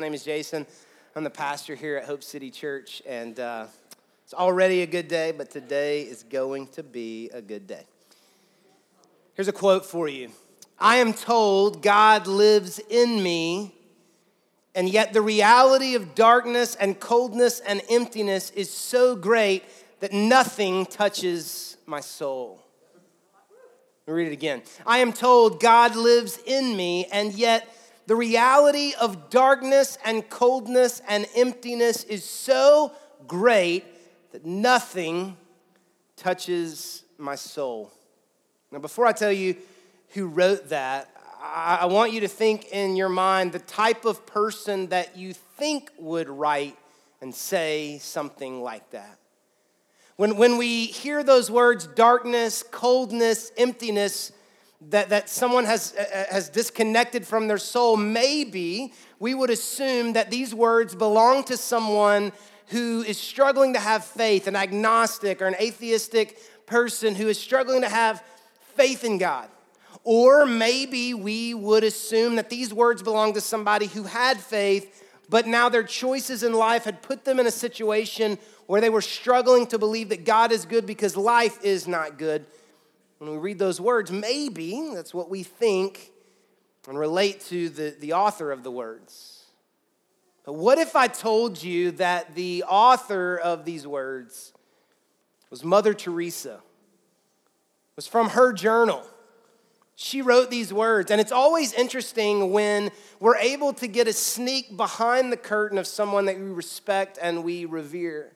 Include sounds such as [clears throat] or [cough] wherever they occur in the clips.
My name is Jason. I'm the pastor here at Hope City Church, and uh, it's already a good day, but today is going to be a good day. Here's a quote for you I am told God lives in me, and yet the reality of darkness and coldness and emptiness is so great that nothing touches my soul. Let me read it again. I am told God lives in me, and yet the reality of darkness and coldness and emptiness is so great that nothing touches my soul. Now, before I tell you who wrote that, I want you to think in your mind the type of person that you think would write and say something like that. When, when we hear those words, darkness, coldness, emptiness, that, that someone has, uh, uh, has disconnected from their soul, maybe we would assume that these words belong to someone who is struggling to have faith, an agnostic or an atheistic person who is struggling to have faith in God. Or maybe we would assume that these words belong to somebody who had faith, but now their choices in life had put them in a situation where they were struggling to believe that God is good because life is not good when we read those words, maybe that's what we think and relate to the, the author of the words. But what if I told you that the author of these words was Mother Teresa? It was from her journal. She wrote these words, and it's always interesting when we're able to get a sneak behind the curtain of someone that we respect and we revere.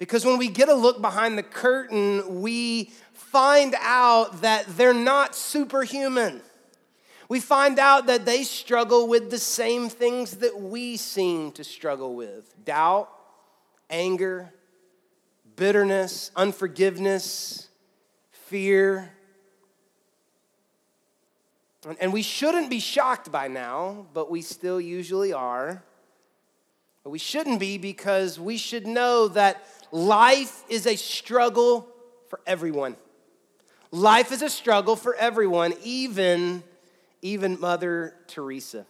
Because when we get a look behind the curtain, we find out that they're not superhuman. We find out that they struggle with the same things that we seem to struggle with doubt, anger, bitterness, unforgiveness, fear. And we shouldn't be shocked by now, but we still usually are. But we shouldn't be because we should know that life is a struggle for everyone. Life is a struggle for everyone, even, even Mother Teresa.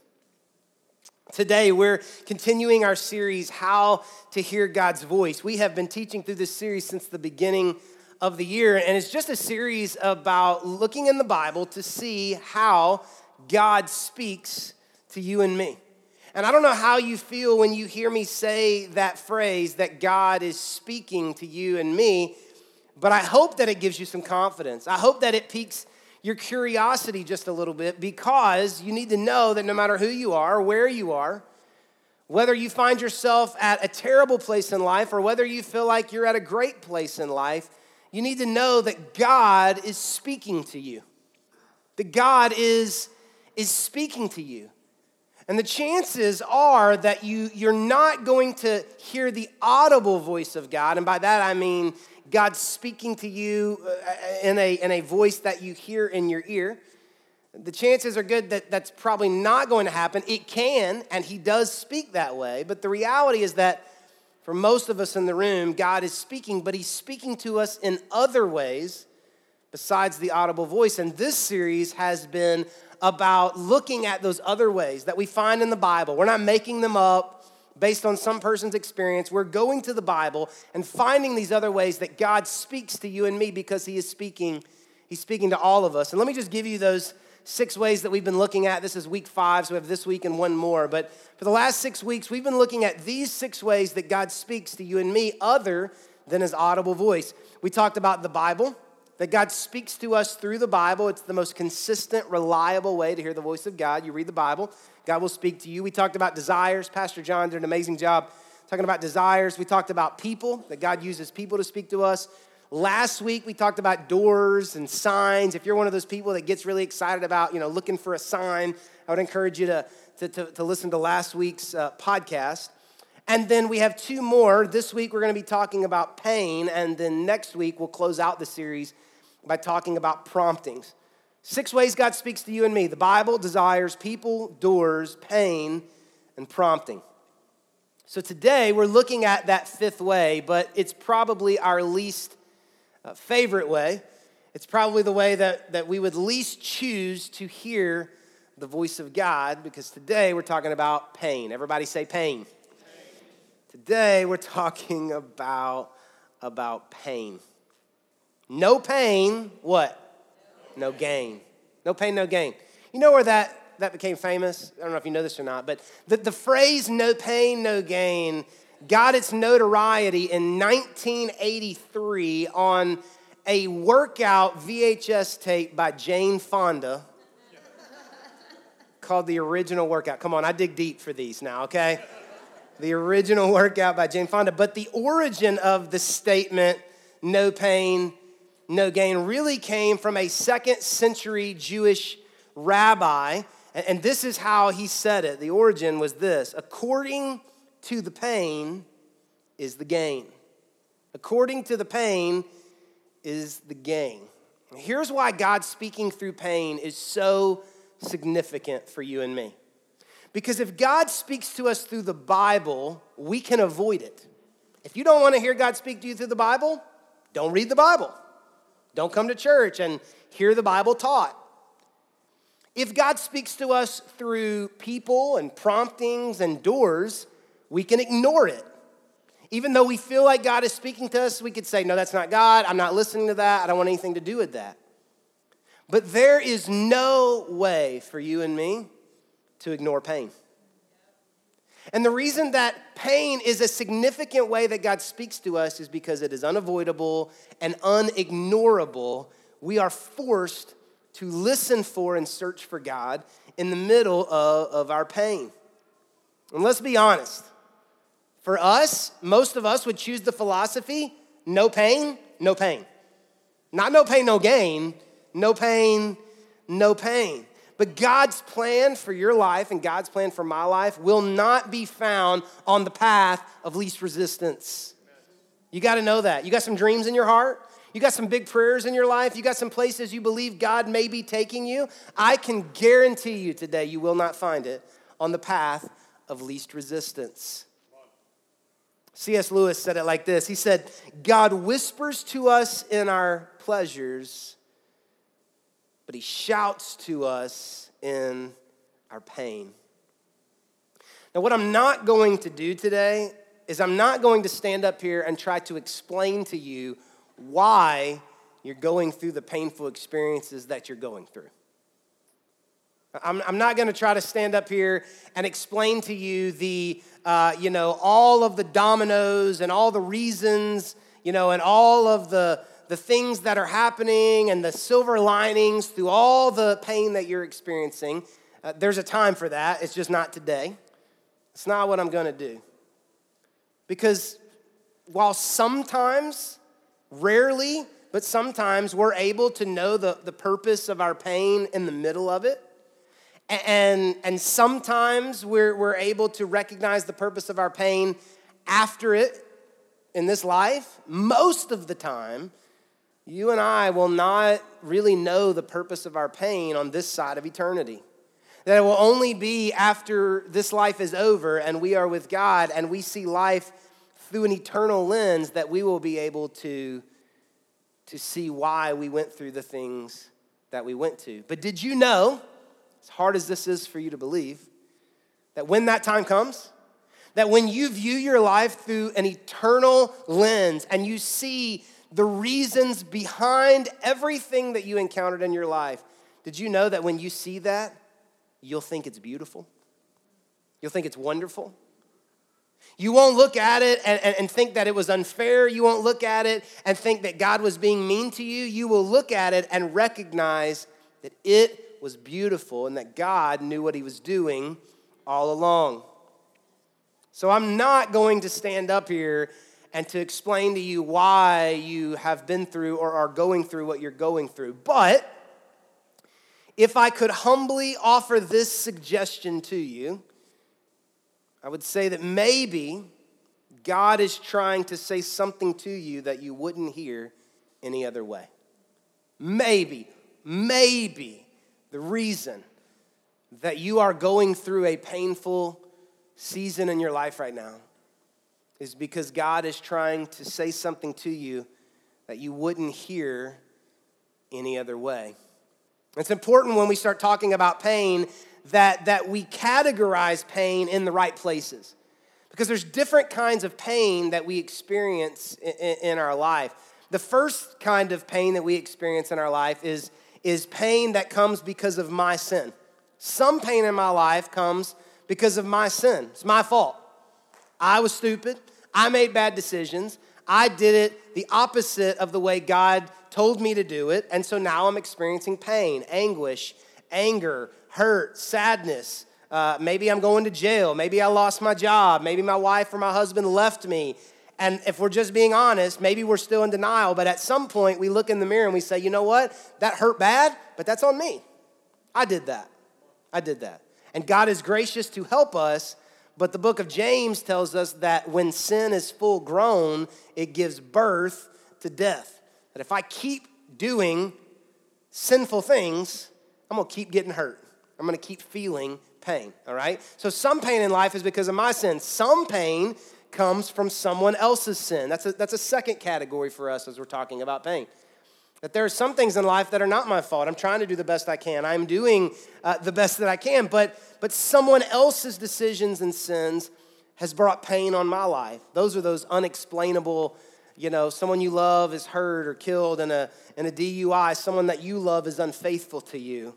Today, we're continuing our series, How to Hear God's Voice. We have been teaching through this series since the beginning of the year, and it's just a series about looking in the Bible to see how God speaks to you and me. And I don't know how you feel when you hear me say that phrase that God is speaking to you and me. But I hope that it gives you some confidence. I hope that it piques your curiosity just a little bit because you need to know that no matter who you are, where you are, whether you find yourself at a terrible place in life or whether you feel like you're at a great place in life, you need to know that God is speaking to you. That God is, is speaking to you. And the chances are that you, you're not going to hear the audible voice of God. And by that I mean God speaking to you uh, in a, in a voice that you hear in your ear, the chances are good that that's probably not going to happen. It can, and He does speak that way, but the reality is that for most of us in the room, God is speaking, but He's speaking to us in other ways besides the audible voice. And this series has been about looking at those other ways that we find in the Bible. We're not making them up based on some person's experience. We're going to the Bible and finding these other ways that God speaks to you and me because He is speaking. He's speaking to all of us. And let me just give you those six ways that we've been looking at. This is week five, so we have this week and one more. But for the last six weeks, we've been looking at these six ways that God speaks to you and me other than His audible voice. We talked about the Bible that God speaks to us through the Bible. It's the most consistent, reliable way to hear the voice of God. You read the Bible, God will speak to you. We talked about desires. Pastor John did an amazing job talking about desires. We talked about people, that God uses people to speak to us. Last week we talked about doors and signs. If you're one of those people that gets really excited about, you know, looking for a sign, I would encourage you to, to, to, to listen to last week's uh, podcast. And then we have two more. This week we're going to be talking about pain, and then next week we'll close out the series by talking about promptings. Six ways God speaks to you and me the Bible, desires, people, doors, pain, and prompting. So today we're looking at that fifth way, but it's probably our least uh, favorite way. It's probably the way that, that we would least choose to hear the voice of God because today we're talking about pain. Everybody say pain. pain. Today we're talking about, about pain. No pain, what? No gain. No pain, no gain. You know where that, that became famous? I don't know if you know this or not, but the, the phrase no pain, no gain got its notoriety in 1983 on a workout VHS tape by Jane Fonda called The Original Workout. Come on, I dig deep for these now, okay? The Original Workout by Jane Fonda. But the origin of the statement, no pain, no gain, really came from a second century Jewish rabbi. And this is how he said it. The origin was this according to the pain is the gain. According to the pain is the gain. Here's why God speaking through pain is so significant for you and me. Because if God speaks to us through the Bible, we can avoid it. If you don't want to hear God speak to you through the Bible, don't read the Bible. Don't come to church and hear the Bible taught. If God speaks to us through people and promptings and doors, we can ignore it. Even though we feel like God is speaking to us, we could say, No, that's not God. I'm not listening to that. I don't want anything to do with that. But there is no way for you and me to ignore pain. And the reason that pain is a significant way that God speaks to us is because it is unavoidable and unignorable. We are forced to listen for and search for God in the middle of, of our pain. And let's be honest for us, most of us would choose the philosophy no pain, no pain. Not no pain, no gain, no pain, no pain. But God's plan for your life and God's plan for my life will not be found on the path of least resistance. You got to know that. You got some dreams in your heart. You got some big prayers in your life. You got some places you believe God may be taking you. I can guarantee you today you will not find it on the path of least resistance. C.S. Lewis said it like this He said, God whispers to us in our pleasures but he shouts to us in our pain. Now, what I'm not going to do today is I'm not going to stand up here and try to explain to you why you're going through the painful experiences that you're going through. I'm, I'm not going to try to stand up here and explain to you the, uh, you know, all of the dominoes and all the reasons, you know, and all of the, the things that are happening and the silver linings through all the pain that you're experiencing. Uh, there's a time for that. It's just not today. It's not what I'm going to do. Because while sometimes, rarely, but sometimes we're able to know the, the purpose of our pain in the middle of it, and, and sometimes we're, we're able to recognize the purpose of our pain after it in this life, most of the time, you and I will not really know the purpose of our pain on this side of eternity. That it will only be after this life is over and we are with God and we see life through an eternal lens that we will be able to, to see why we went through the things that we went to. But did you know, as hard as this is for you to believe, that when that time comes, that when you view your life through an eternal lens and you see the reasons behind everything that you encountered in your life. Did you know that when you see that, you'll think it's beautiful? You'll think it's wonderful? You won't look at it and, and, and, think that it was unfair. You won't look at it and think that God was being mean to you. You will look at it and recognize that it was beautiful and that God knew what he was doing all along. So I'm not going to stand up here and to explain to you why you have been through or are going through what you're going through. But if I could humbly offer this suggestion to you, I would say that maybe God is trying to say something to you that you wouldn't hear any other way. Maybe, maybe the reason that you are going through a painful season in your life right now is because God is trying to say something to you that you wouldn't hear any other way. It's important when we start talking about pain that, that we categorize pain in the right places. Because there's different kinds of pain that we experience in, in, our life. The first kind of pain that we experience in our life is, is pain that comes because of my sin. Some pain in my life comes because of my sin. It's my fault. I was stupid. I made bad decisions. I did it the opposite of the way God told me to do it. And so now I'm experiencing pain, anguish, anger, hurt, sadness. Uh, maybe I'm going to jail. Maybe I lost my job. Maybe my wife or my husband left me. And if we're just being honest, maybe we're still in denial. But at some point, we look in the mirror and we say, you know what? That hurt bad, but that's on me. I did that. I did that. And God is gracious to help us but the book of James tells us that when sin is full grown, it gives birth to death. That if I keep doing sinful things, I'm gonna keep getting hurt. I'm gonna keep feeling pain, all right? So some pain in life is because of my sin. Some pain comes from someone else's sin. That's a, that's a second category for us as we're talking about pain. That there are some things in life that are not my fault. I'm trying to do the best I can. I'm doing uh, the best that I can, but, but someone else's decisions and sins has brought pain on my life. Those are those unexplainable, you know, someone you love is hurt or killed in a, in a DUI, someone that you love is unfaithful to you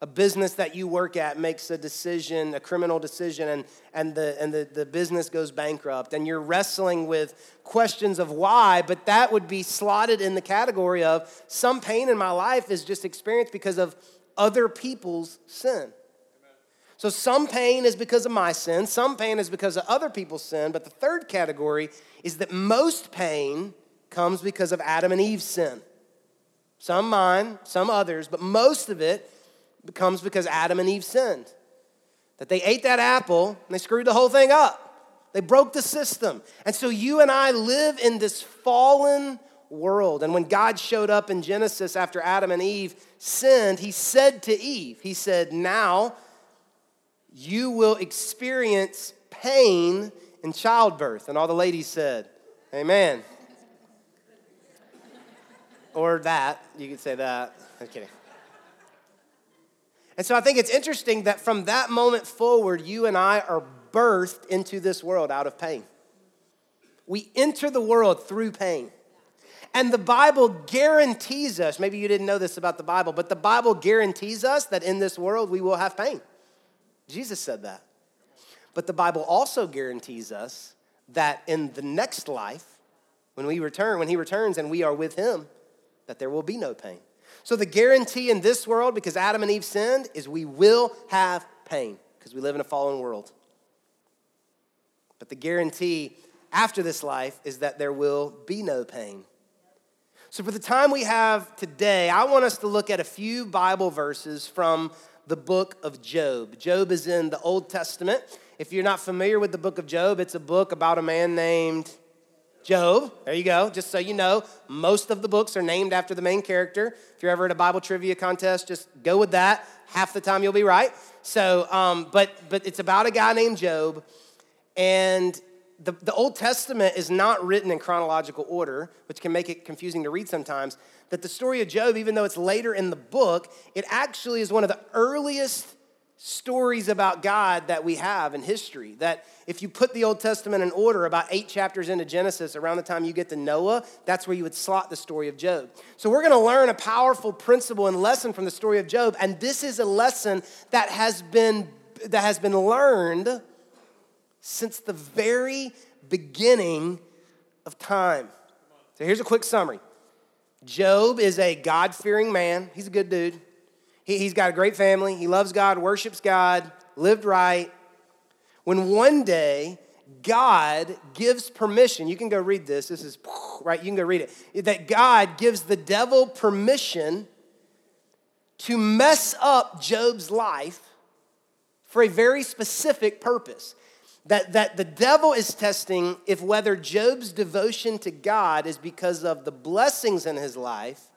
a business that you work at makes a decision, a criminal decision, and, and, the, and the, the business goes bankrupt, and you're wrestling with questions of why, but that would be slotted in the category of some pain in my life is just experienced because of other people's sin. So some pain is because of my sin, some pain is because of other people's sin, but the third category is that most pain comes because of Adam and Eve's sin. Some mine, some others, but most of it comes because Adam and Eve sinned. That they ate that apple and they screwed the whole thing up. They broke the system. And so you and I live in this fallen world. And when God showed up in Genesis after Adam and Eve sinned, he said to Eve, He said, Now you will experience pain in childbirth. And all the ladies said, Amen. or that, you could say that. I'm kidding. And so I think it's interesting that from that moment forward, you and I are birthed into this world out of pain. We enter the world through pain. And the Bible guarantees us, maybe you didn't know this about the Bible, but the Bible guarantees us that in this world we will have pain. Jesus said that. But the Bible also guarantees us that in the next life, when we return, when he returns and we are with him, that there will be no pain. So, the guarantee in this world, because Adam and Eve sinned, is we will have pain because we live in a fallen world. But the guarantee after this life is that there will be no pain. So, for the time we have today, I want us to look at a few Bible verses from the book of Job. Job is in the Old Testament. If you're not familiar with the book of Job, it's a book about a man named Job. There you go. Just so you know, most of the books are named after the main character. If you're ever at a Bible trivia contest, just go with that. Half the time you'll be right. So, um, but but it's about a guy named Job, and the, the Old Testament is not written in chronological order, which can make it confusing to read sometimes. That the story of Job, even though it's later in the book, it actually is one of the earliest stories about God that we have in history. That if you put the Old Testament in order, about eight chapters into Genesis, around the time you get to Noah, that's where you would slot the story of Job. So we're going to learn a powerful principle and lesson from the story of Job, and this is a lesson that has been that has been learned since the very beginning of time. So here's a quick summary. Job is a God fearing man. He's a good dude. He, he's got a great family. He loves God, worships God, lived right. When one day God gives permission, you can go read this. This is [laughs] right, you can go read it. That God gives the devil permission to mess up Job's life for a very specific purpose. That, that the devil is testing if whether Job's devotion to God is because of the blessings in his life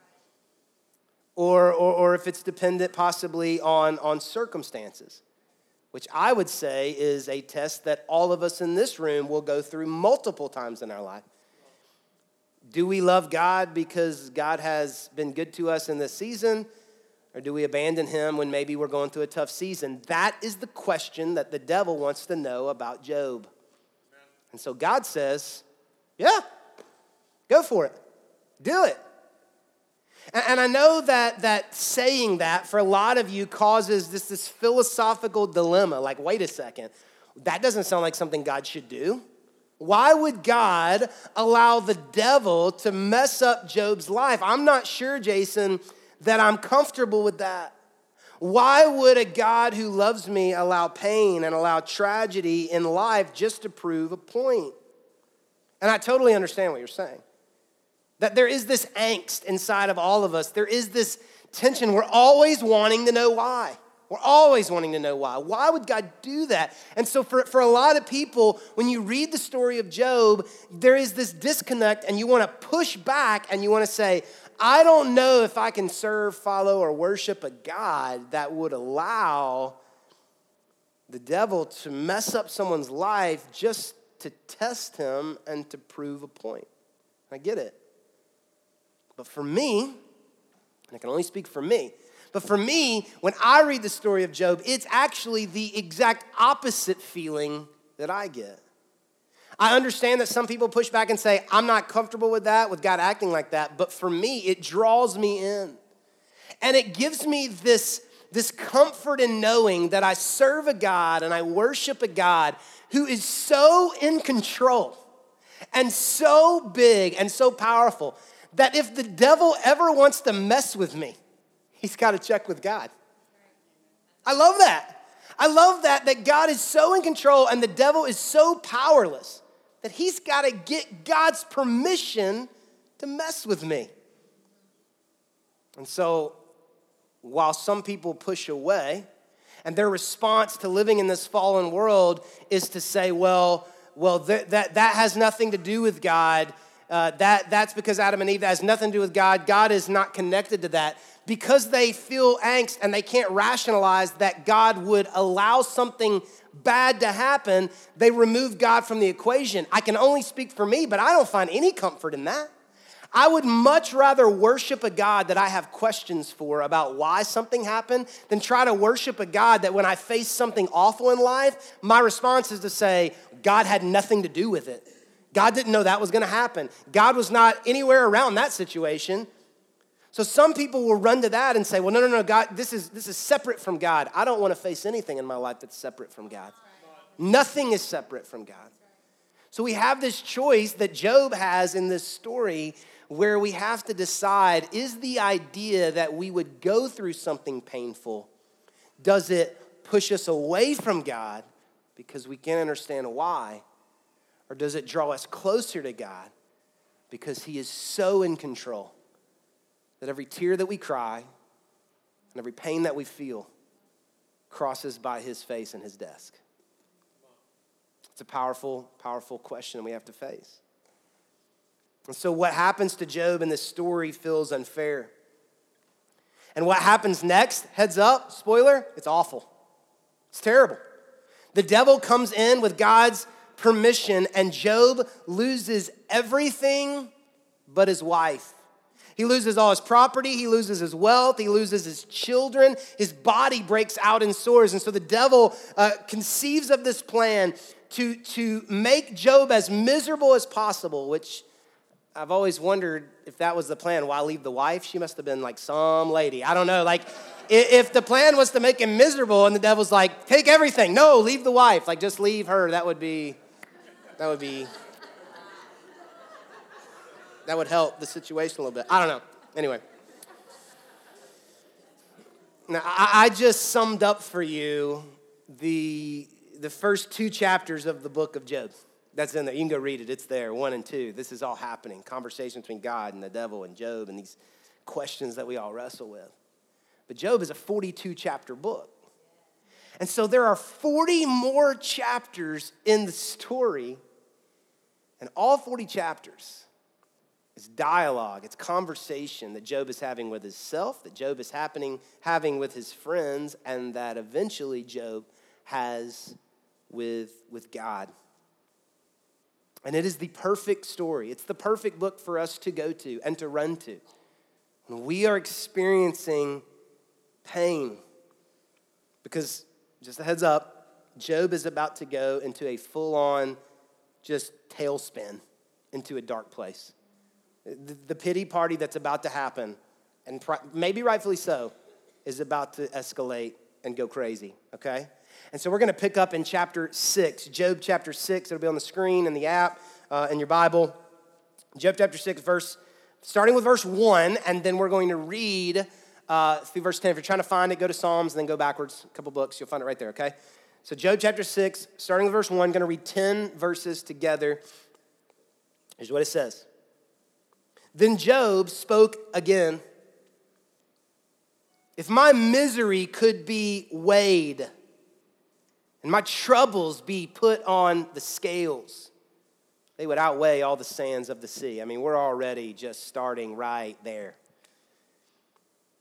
or, or, or if it's dependent possibly on, on circumstances, which I would say is a test that all of us in this room will go through multiple times in our life. Do we love God because God has been good to us in this season? Or do we abandon him when maybe we're going through a tough season? That is the question that the devil wants to know about Job. And so God says, Yeah, go for it. Do it. And I know that, that saying that for a lot of you causes this, this philosophical dilemma like, wait a second, that doesn't sound like something God should do. Why would God allow the devil to mess up Job's life? I'm not sure, Jason, that I'm comfortable with that. Why would a God who loves me allow pain and allow tragedy in life just to prove a point? And I totally understand what you're saying. That there is this angst inside of all of us, there is this tension. We're always wanting to know why. We're always wanting to know why. Why would God do that? And so, for, for a lot of people, when you read the story of Job, there is this disconnect, and you want to push back and you want to say, I don't know if I can serve, follow, or worship a God that would allow the devil to mess up someone's life just to test him and to prove a point. I get it. But for me, and I can only speak for me, but for me, when I read the story of Job, it's actually the exact opposite feeling that I get. I understand that some people push back and say, I'm not comfortable with that, with God acting like that, but for me, it draws me in. And it gives me this, this comfort in knowing that I serve a God and I worship a God who is so in control and so big and so powerful that if the devil ever wants to mess with me, he's got to check with God. I love that. I love that that God is so in control and the devil is so powerless that he's got to get God's permission to mess with me. And so while some people push away and their response to living in this fallen world is to say, well, well, that, that, that has nothing to do with God. Uh, that, that's because Adam and Eve, that has nothing to do with God. God is not connected to that because they feel angst and they can't rationalize that God would allow something bad to happen, they remove God from the equation. I can only speak for me, but I don't find any comfort in that. I would much rather worship a God that I have questions for about why something happened than try to worship a God that when I face something awful in life, my response is to say, God had nothing to do with it. God didn't know that was gonna happen. God was not anywhere around that situation. So some people will run to that and say, well, no, no, no, God, this is, this is separate from God. I don't want to face anything in my life that's separate from God. Nothing is separate from God. So we have this choice that Job has in this story where we have to decide is the idea that we would go through something painful, does it push us away from God because we can't understand why? Or does it draw us closer to God because He is so in control? that every tear that we cry and every pain that we feel crosses by his face and his desk? It's a powerful, powerful question we have to face. And so, what happens to Job in this story feels unfair. And what happens next, heads up, spoiler, it's awful. It's terrible. The devil comes in with God's permission, and Job loses everything but his wife. He loses all his property, he loses his wealth, he loses his children, his body breaks out in sores. And so the devil uh, conceives of this plan to, to make Job as miserable as possible, which I've always wondered if that was the plan. Why leave the wife? She must have been like some lady. I don't know. Like, if the plan was to make him miserable and the devil's like, take everything, no, leave the wife, like, just leave her, that would be, that would be that would help the situation a little bit. I don't know. Anyway. Now, I just summed up for you the, the first two chapters of the book of Job. That's in there. You can go read it. It's there, one and two. This is all happening. Conversation between God and the devil and Job and these questions that we all wrestle with. But Job is a 42 chapter book. And so there are 40 more chapters in the story. And all 40 chapters it's dialogue, it's conversation that Job is having with himself, that Job is happening, having with his friends, and that eventually Job has with, with God. And it is the perfect story. It's the perfect book for us to go to and to run to. When we are experiencing pain. Because, just a heads up, Job is about to go into a full on, just tailspin into a dark place. The, the pity party that's about to happen, and maybe rightfully so, is about to escalate and go crazy, okay? And so we're going to pick up in chapter 6, Job chapter 6. It'll be on the screen in the app, uh, in your Bible. Job chapter 6, verse, starting with verse 1, and then we're going to read uh, through verse 10. If you're trying to find it, go to Psalms and then go backwards a couple books. You'll find it right there, okay? So, Job chapter 6, starting with verse 1, going to read 10 verses together. Here's what it says Then Job spoke again. If my misery could be weighed, and my troubles be put on the scales, they would outweigh all the sands of the sea. I mean, we're already just starting right there.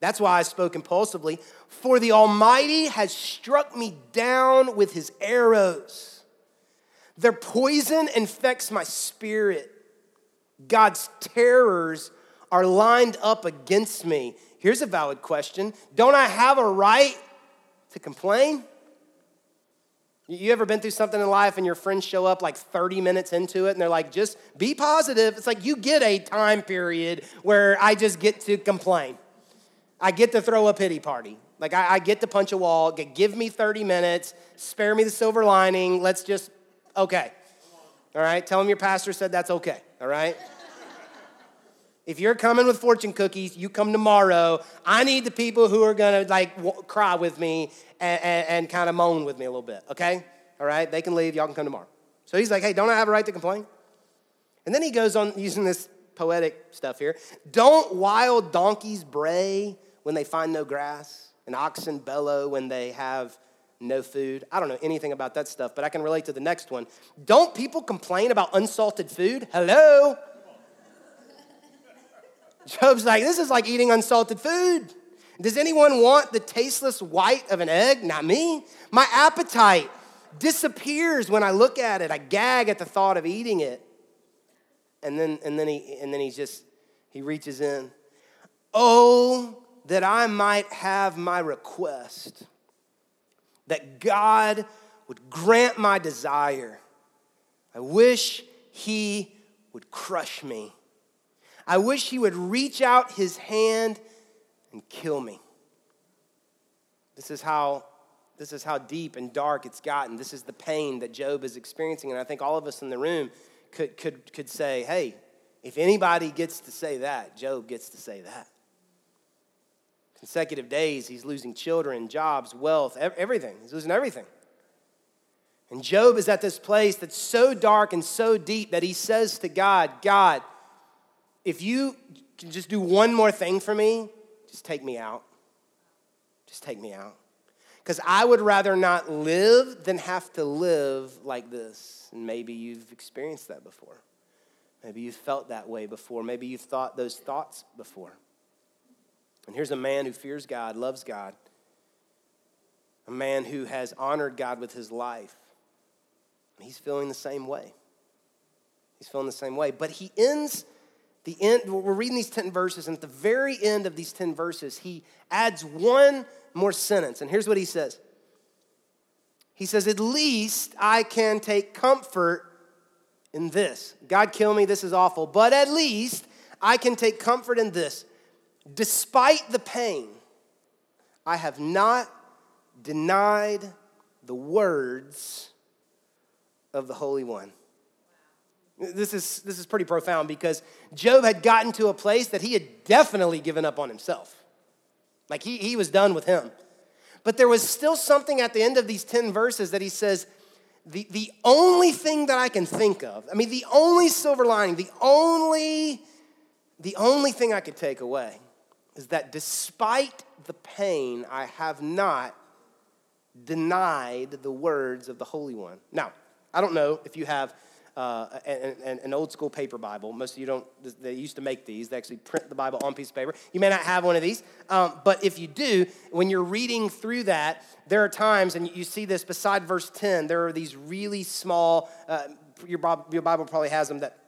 That's why I spoke impulsively. For the Almighty has struck me down with his arrows. Their poison infects my spirit. God's terrors are lined up against me. Here's a valid question Don't I have a right to complain? You ever been through something in life and your friends show up like 30 minutes into it and they're like, just be positive? It's like you get a time period where I just get to complain. I get to throw a pity party. Like I, I get to punch a wall, give me 30 minutes, spare me the silver lining. Let's just, okay. All right, tell them your pastor said that's okay, all right? If you're coming with fortune cookies, you come tomorrow. I need the people who are gonna like w- cry with me and, and, and kind of moan with me a little bit, okay? All right, they can leave, y'all can come tomorrow. So he's like, hey, don't I have a right to complain? And then he goes on using this poetic stuff here. Don't wild donkeys bray when they find no grass, and oxen bellow when they have no food. I don't know anything about that stuff, but I can relate to the next one. Don't people complain about unsalted food? Hello? [laughs] Job's like, this is like eating unsalted food. Does anyone want the tasteless white of an egg? Not me. My appetite disappears when I look at it. I gag at the thought of eating it. And then, and then, he, and then he just, he reaches in. Oh, that I might have my request, that God would grant my desire. I wish he would crush me. I wish he would reach out his hand and kill me. This is how this is how deep and dark it's gotten. This is the pain that Job is experiencing. And I think all of us in the room could, could, could say, hey, if anybody gets to say that, Job gets to say that. Consecutive days, he's losing children, jobs, wealth, everything. He's losing everything. And Job is at this place that's so dark and so deep that he says to God, God, if you can just do one more thing for me, just take me out. Just take me out. Because I would rather not live than have to live like this. And maybe you've experienced that before. Maybe you've felt that way before. Maybe you've thought those thoughts before. And here's a man who fears God, loves God, a man who has honored God with his life. And he's feeling the same way. He's feeling the same way. But he ends the end, we're reading these 10 verses, and at the very end of these 10 verses, he adds one more sentence. And here's what he says He says, At least I can take comfort in this. God kill me, this is awful, but at least I can take comfort in this. Despite the pain, I have not denied the words of the Holy One. This is, this is pretty profound because Job had gotten to a place that he had definitely given up on himself. Like he, he was done with him. But there was still something at the end of these 10 verses that he says, the, the only thing that I can think of, I mean, the only silver lining, the only, the only thing I could take away is that despite the pain, I have not denied the words of the Holy One. Now, I don't know if you have uh, an, an, old school paper Bible. Most of you don't, they used to make these. They actually print the Bible on piece of paper. You may not have one of these, um, but if you do, when you're reading through that, there are times, and you see this beside verse 10, there are these really small, uh, your, Bible, your Bible probably has them, that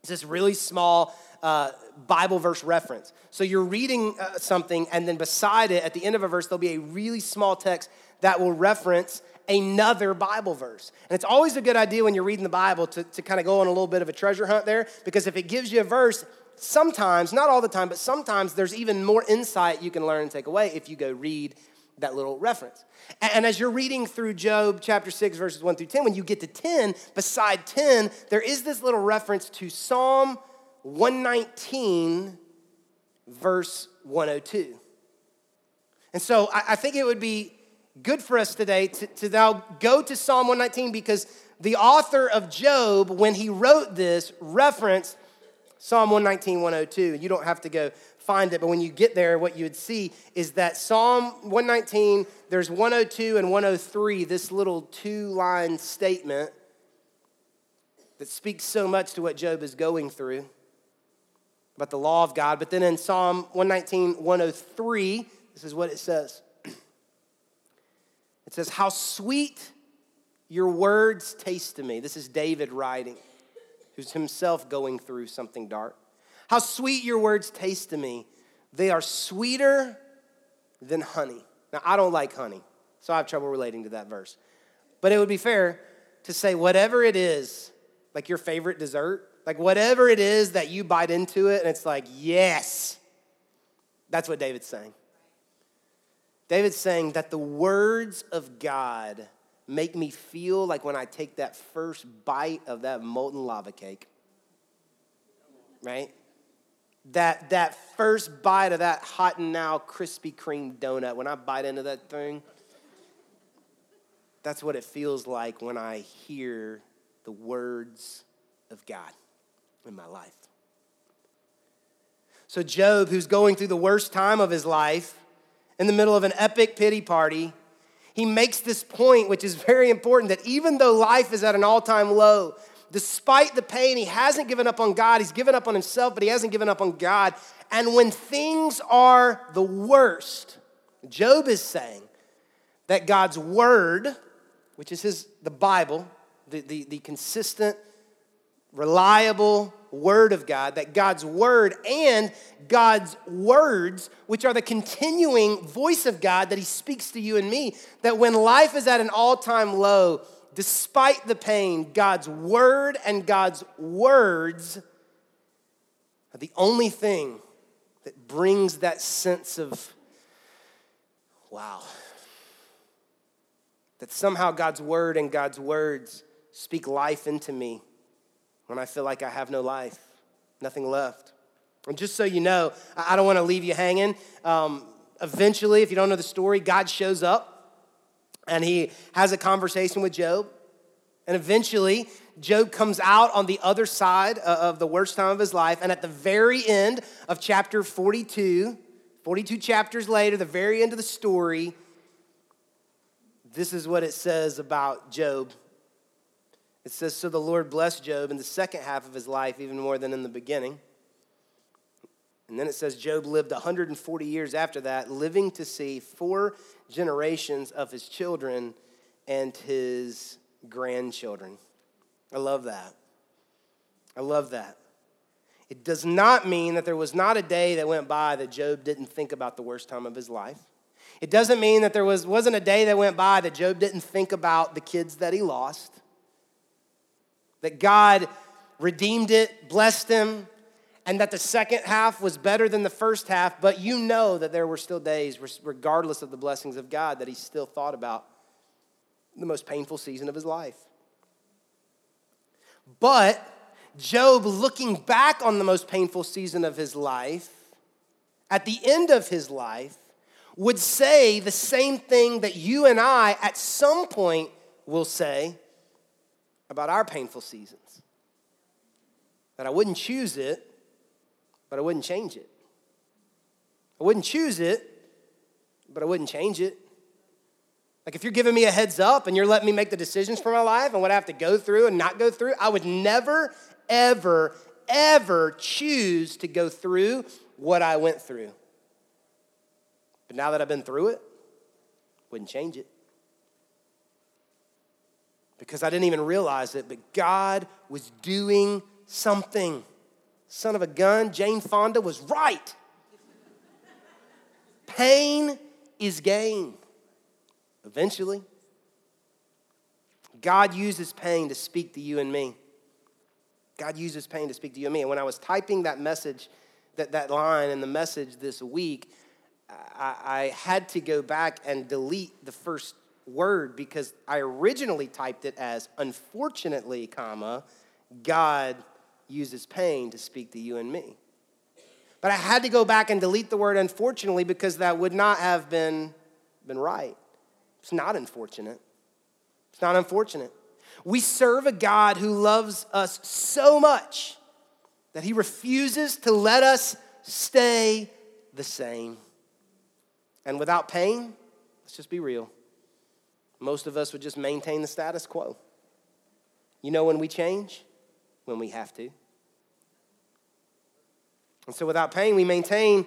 it's this really small uh, Bible verse reference. So you're reading uh, something, and then beside it, at the end of a verse, there'll be a really small text that will reference another Bible verse. And it's always a good idea when you're reading the Bible to, to kind of go on a little bit of a treasure hunt there, because if it gives you a verse, sometimes, not all the time, but sometimes there's even more insight you can learn and take away if you go read that little reference. And as you're reading through Job chapter 6, verses 1 through 10, when you get to 10, beside 10, there is this little reference to Psalm 119, verse 102. And so I, think it would be good for us today to, to now go to Psalm 119 because the author of Job, when he wrote this, referenced Psalm 119, 102. You don't have to go find it, but when you get there, what you would see is that Psalm 119, there's 102 and 103, this little two line statement that speaks so much to what Job is going through about the law of God. But then in Psalm 119, 103, this is what it says [clears throat] it says, How sweet your words taste to me. This is David writing, who's himself going through something dark. How sweet your words taste to me. They are sweeter than honey. Now, I don't like honey, so I have trouble relating to that verse. But it would be fair to say, whatever it is, like your favorite dessert, like whatever it is that you bite into it and it's like, yes, that's what David's saying. David's saying that the words of God make me feel like when I take that first bite of that molten lava cake, right? That, that first bite of that hot and now Krispy Kreme donut, when I bite into that thing, that's what it feels like when I hear the words of God in my life. So, Job, who's going through the worst time of his life, in the middle of an epic pity party, he makes this point, which is [laughs] very important that even though life is at an all time low, despite the pain, he hasn't given up on God. He's given up on himself, but he hasn't given up on God. And when things are the worst, Job is saying that God's word, which is his, the Bible, the, the, the consistent, reliable, Word of God, that God's Word and God's words, which are the continuing voice of God that He speaks to you and me, that when life is at an all time low, despite the pain, God's Word and God's words are the only thing that brings that sense of, wow, that somehow God's Word and God's words speak life into me when I feel like I have no life, nothing left. And just so you know, I don't want to leave you hanging. Um, eventually, if you don't know the story, God shows up and he has a conversation with Job. And eventually, Job comes out on the other side of the worst time of his life. And at the very end of chapter 42, 42 chapters later, the very end of the story, this is what it says about Job it says, So the Lord blessed Job in the second half of his life, even more than in the beginning. And then it says, Job lived 140 years after that, living to see four generations of his children and his grandchildren. I love that. I love that. It does not mean that there was not a day that went by that Job didn't think about the worst time of his life. It doesn't mean that there was, wasn't a day that went by that Job didn't think about the kids that he lost that God redeemed it, blessed him, and that the second half was better than the first half, but you know that there were still days, regardless of the blessings of God, that he still thought about the most painful season of his life. But Job, looking back on the most painful season of his life, at the end of his life, would say the same thing that you and I at some point will say about our painful seasons. That I wouldn't choose it, but I wouldn't change it. I wouldn't choose it, but I wouldn't change it. Like if you're giving me a heads up and you're letting me make the decisions for my life and what I have to go through and not go through, I would never, ever, ever choose to go through what I went through. But now that I've been through it, wouldn't change it because I didn't even realize it, but God was doing something. son of a gun, Jane Fonda was right. Pain is gain. Eventually, God uses pain to speak to you and me. God uses pain to speak to you and me. And when I was typing that message, that, that line in the message this week, I, I had to go back and delete the first word because I originally typed it as unfortunately, comma, God uses pain to speak to you and me. But I had to go back and delete the word unfortunately because that would not have been, been right. It's not unfortunate. It's not unfortunate. We serve a God who loves us so much that he refuses to let us stay the same. And without pain, let's just be real, most of us would just maintain the status quo. You know when we change? When we have to. And so without pain, we maintain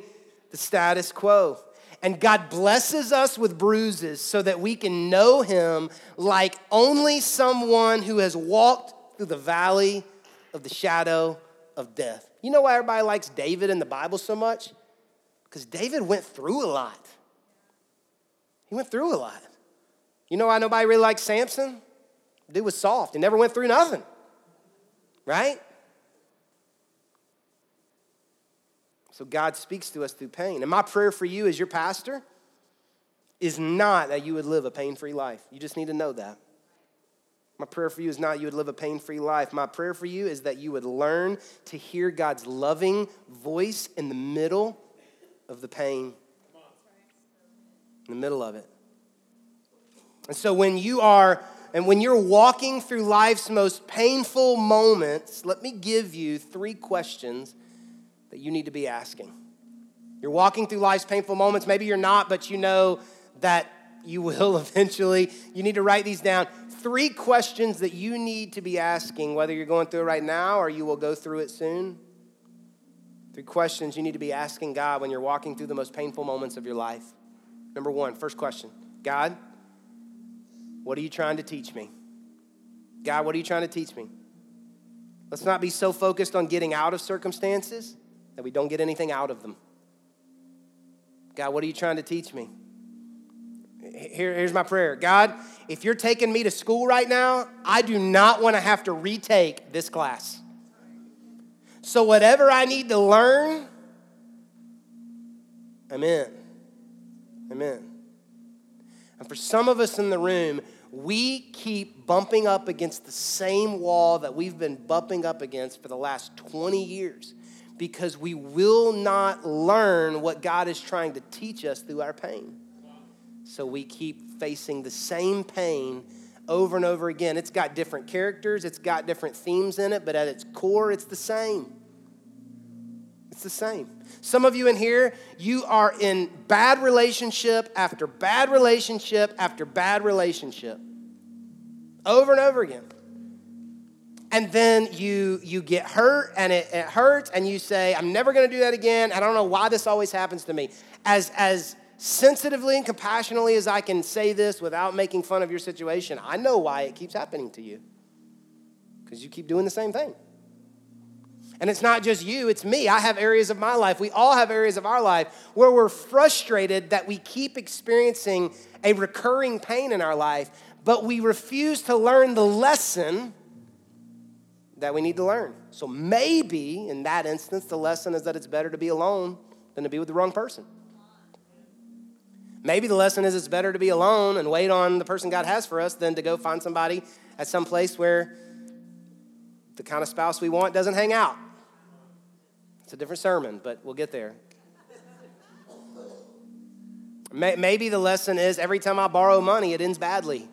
the status quo. And God blesses us with bruises so that we can know Him like only someone who has walked through the valley of the shadow of death. You know why everybody likes David in the Bible so much? Because David went through a lot. He went through a lot. You know why nobody really likes Samson? Dude was soft. He never went through nothing. Right? So God speaks to us through pain. And my prayer for you as your pastor is not that you would live a pain free life. You just need to know that. My prayer for you is not you would live a pain free life. My prayer for you is that you would learn to hear God's loving voice in the middle of the pain, in the middle of it. And so when you are and when you're walking through life's most painful moments, let me give you three questions that you need to be asking. You're walking through life's painful moments. Maybe you're not, but you know that you will [laughs] eventually. You need to write these down. Three questions that you need to be asking, whether you're going through it right now or you will go through it soon. Three questions you need to be asking God when you're walking through the most painful moments of your life. Number one, first question God, what are you trying to teach me? God, what are you trying to teach me? Let's not be so focused on getting out of circumstances that we don't get anything out of them. God, what are you trying to teach me? Here, here's my prayer God, if you're taking me to school right now, I do not want to have to retake this class. So, whatever I need to learn, I'm in. I'm in. And for some of us in the room, we keep bumping up against the same wall that we've been bumping up against for the last 20 years because we will not learn what God is trying to teach us through our pain. So we keep facing the same pain over and over again. It's got different characters, it's got different themes in it, but at its core, it's the same. It's the same. Some of you in here, you are in bad relationship after bad relationship after bad relationship. Over and over again. And then you you get hurt and it, it hurts and you say i'm never going to do that again. I don't know why this always happens to me. As as sensitively and compassionately as i can say this without making fun of your situation i know why it keeps happening to you. Because you keep doing the same thing and it's not just you, it's me. I have areas of my life. We all have areas of our life where we're frustrated that we keep experiencing a recurring pain in our life, but we refuse to learn the lesson that we need to learn. So maybe in that instance, the lesson is that it's better to be alone than to be with the wrong person. Maybe the lesson is it's better to be alone and wait on the person God has for us than to go find somebody at some place where the kind of spouse we want doesn't hang out. It's a different sermon, but we'll get there. Maybe the lesson is every time I borrow money, it ends badly.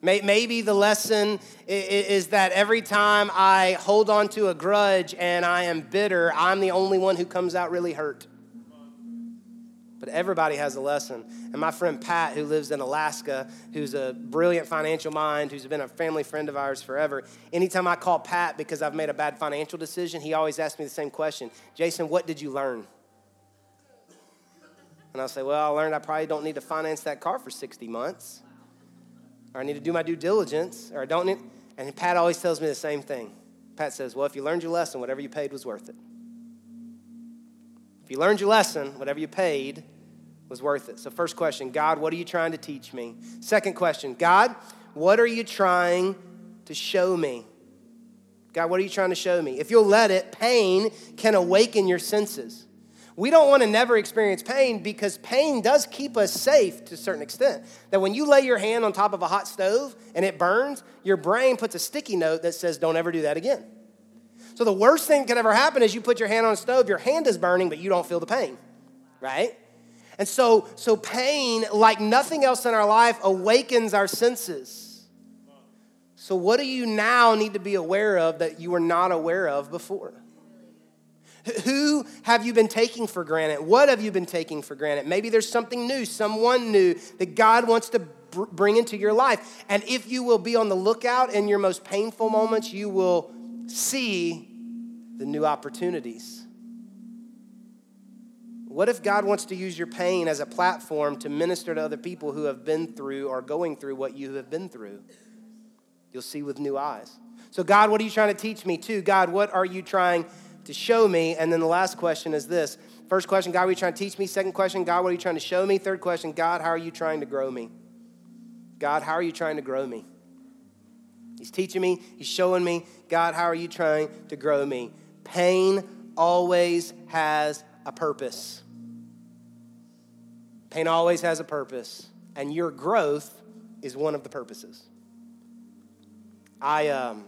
Maybe the lesson is that every time I hold on to a grudge and I am bitter, I'm the only one who comes out really hurt. But everybody has a lesson. And my friend Pat, who lives in Alaska, who's a brilliant financial mind, who's been a family friend of ours forever, anytime I call Pat because I've made a bad financial decision, he always asks me the same question Jason, what did you learn? And I'll say, Well, I learned I probably don't need to finance that car for 60 months or I need to do my due diligence, or I don't need. And Pat always tells me the same thing. Pat says, Well, if you learned your lesson, whatever you paid was worth it. If you learned your lesson, whatever you paid was worth it. So, first question God, what are you trying to teach me? Second question God, what are you trying to show me? God, what are you trying to show me? If you'll let it, pain can awaken your senses. We don't want to never experience pain because pain does keep us safe to a certain extent. That when you lay your hand on top of a hot stove and it burns, your brain puts a sticky note that says, don't ever do that again. So the worst thing that could ever happen is you put your hand on a stove, your hand is burning, but you don't feel the pain, right? And so, so pain, like nothing else in our life, awakens our senses. So, what do you now need to be aware of that you were not aware of before? Who have you been taking for granted? What have you been taking for granted? Maybe there's something new, someone new that God wants to br- bring into your life. And if you will be on the lookout in your most painful moments, you will see the new opportunities. What if God wants to use your pain as a platform to minister to other people who have been through or going through what you have been through? You'll see with new eyes. So, God, what are you trying to teach me? Two, God, what are you trying to show me? And then the last question is this First question, God, what are you trying to teach me? Second question, God, what are you trying to show me? Third question, God, how are you trying to grow me? God, how are you trying to grow me? He's teaching me, He's showing me, God, how are you trying to grow me? Pain always has a purpose. Pain always has a purpose, and your growth is one of the purposes. I, um,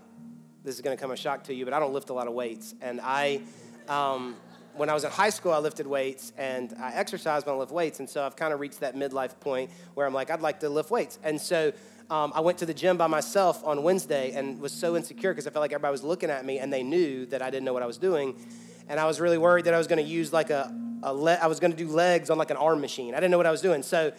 this is to come a shock to you, but I don't lift a lot of weights. And I, um, when I was in high school, I lifted weights and I exercised when I lift weights. And so I've kind of reached that midlife point where I'm like, I'd like to lift weights. And so um, I went to the gym by myself on Wednesday and was so insecure because I felt like everybody was looking at me and they knew that I didn't know what I was doing. And I was really worried that I was going to use like a, a le- I was going to do legs on like an arm machine. I didn't know what I was doing. So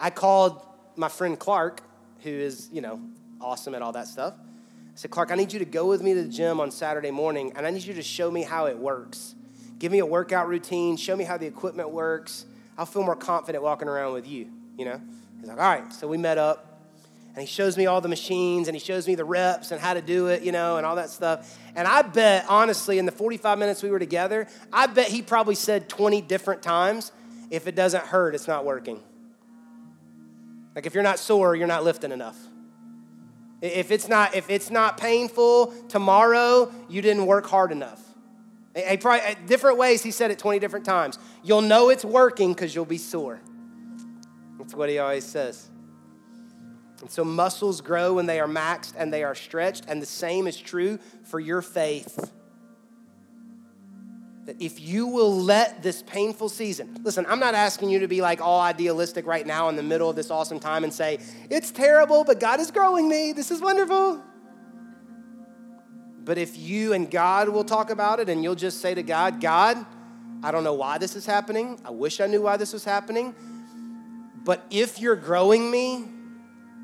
I called my friend Clark, who is, you know, awesome at all that stuff. I said, Clark, I need you to go with me to the gym on Saturday morning, and I need you to show me how it works. Give me a workout routine, show me how the equipment works. I'll feel more confident walking around with you, you know? He's like, all right. So we met up, and he shows me all the machines, and he shows me the reps and how to do it, you know, and all that stuff. And I bet, honestly, in the 45 minutes we were together, I bet he probably said 20 different times, if it doesn't hurt, it's not working. Like if you're not sore, you're not lifting enough. If it's not, if it's not painful tomorrow, you didn't work hard enough. He probably, different ways, he said it 20 different times. You'll know it's working because you'll be sore. That's what he always says. And so muscles grow when they are maxed and they are stretched, and the same is true for your faith that if you will let this painful season, listen, I'm not asking you to be like all idealistic right now in the middle of this awesome time and say, it's terrible, but God is growing me. This is wonderful. But if you and God will talk about it and you'll just say to God, God, I don't know why this is happening. I wish I knew why this was happening. But if you're growing me,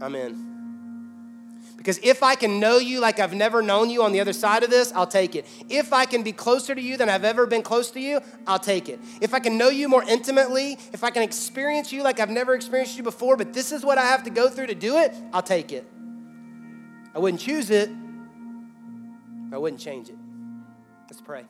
I'm in. Because if I can know you like I've never known you on the other side of this, I'll take it. If I can be closer to you than I've ever been close to you, I'll take it. If I can know you more intimately, if I can experience you like I've never experienced you before, but this is what I have to go through to do it, I'll take it. I wouldn't choose it, I wouldn't change it. Let's pray.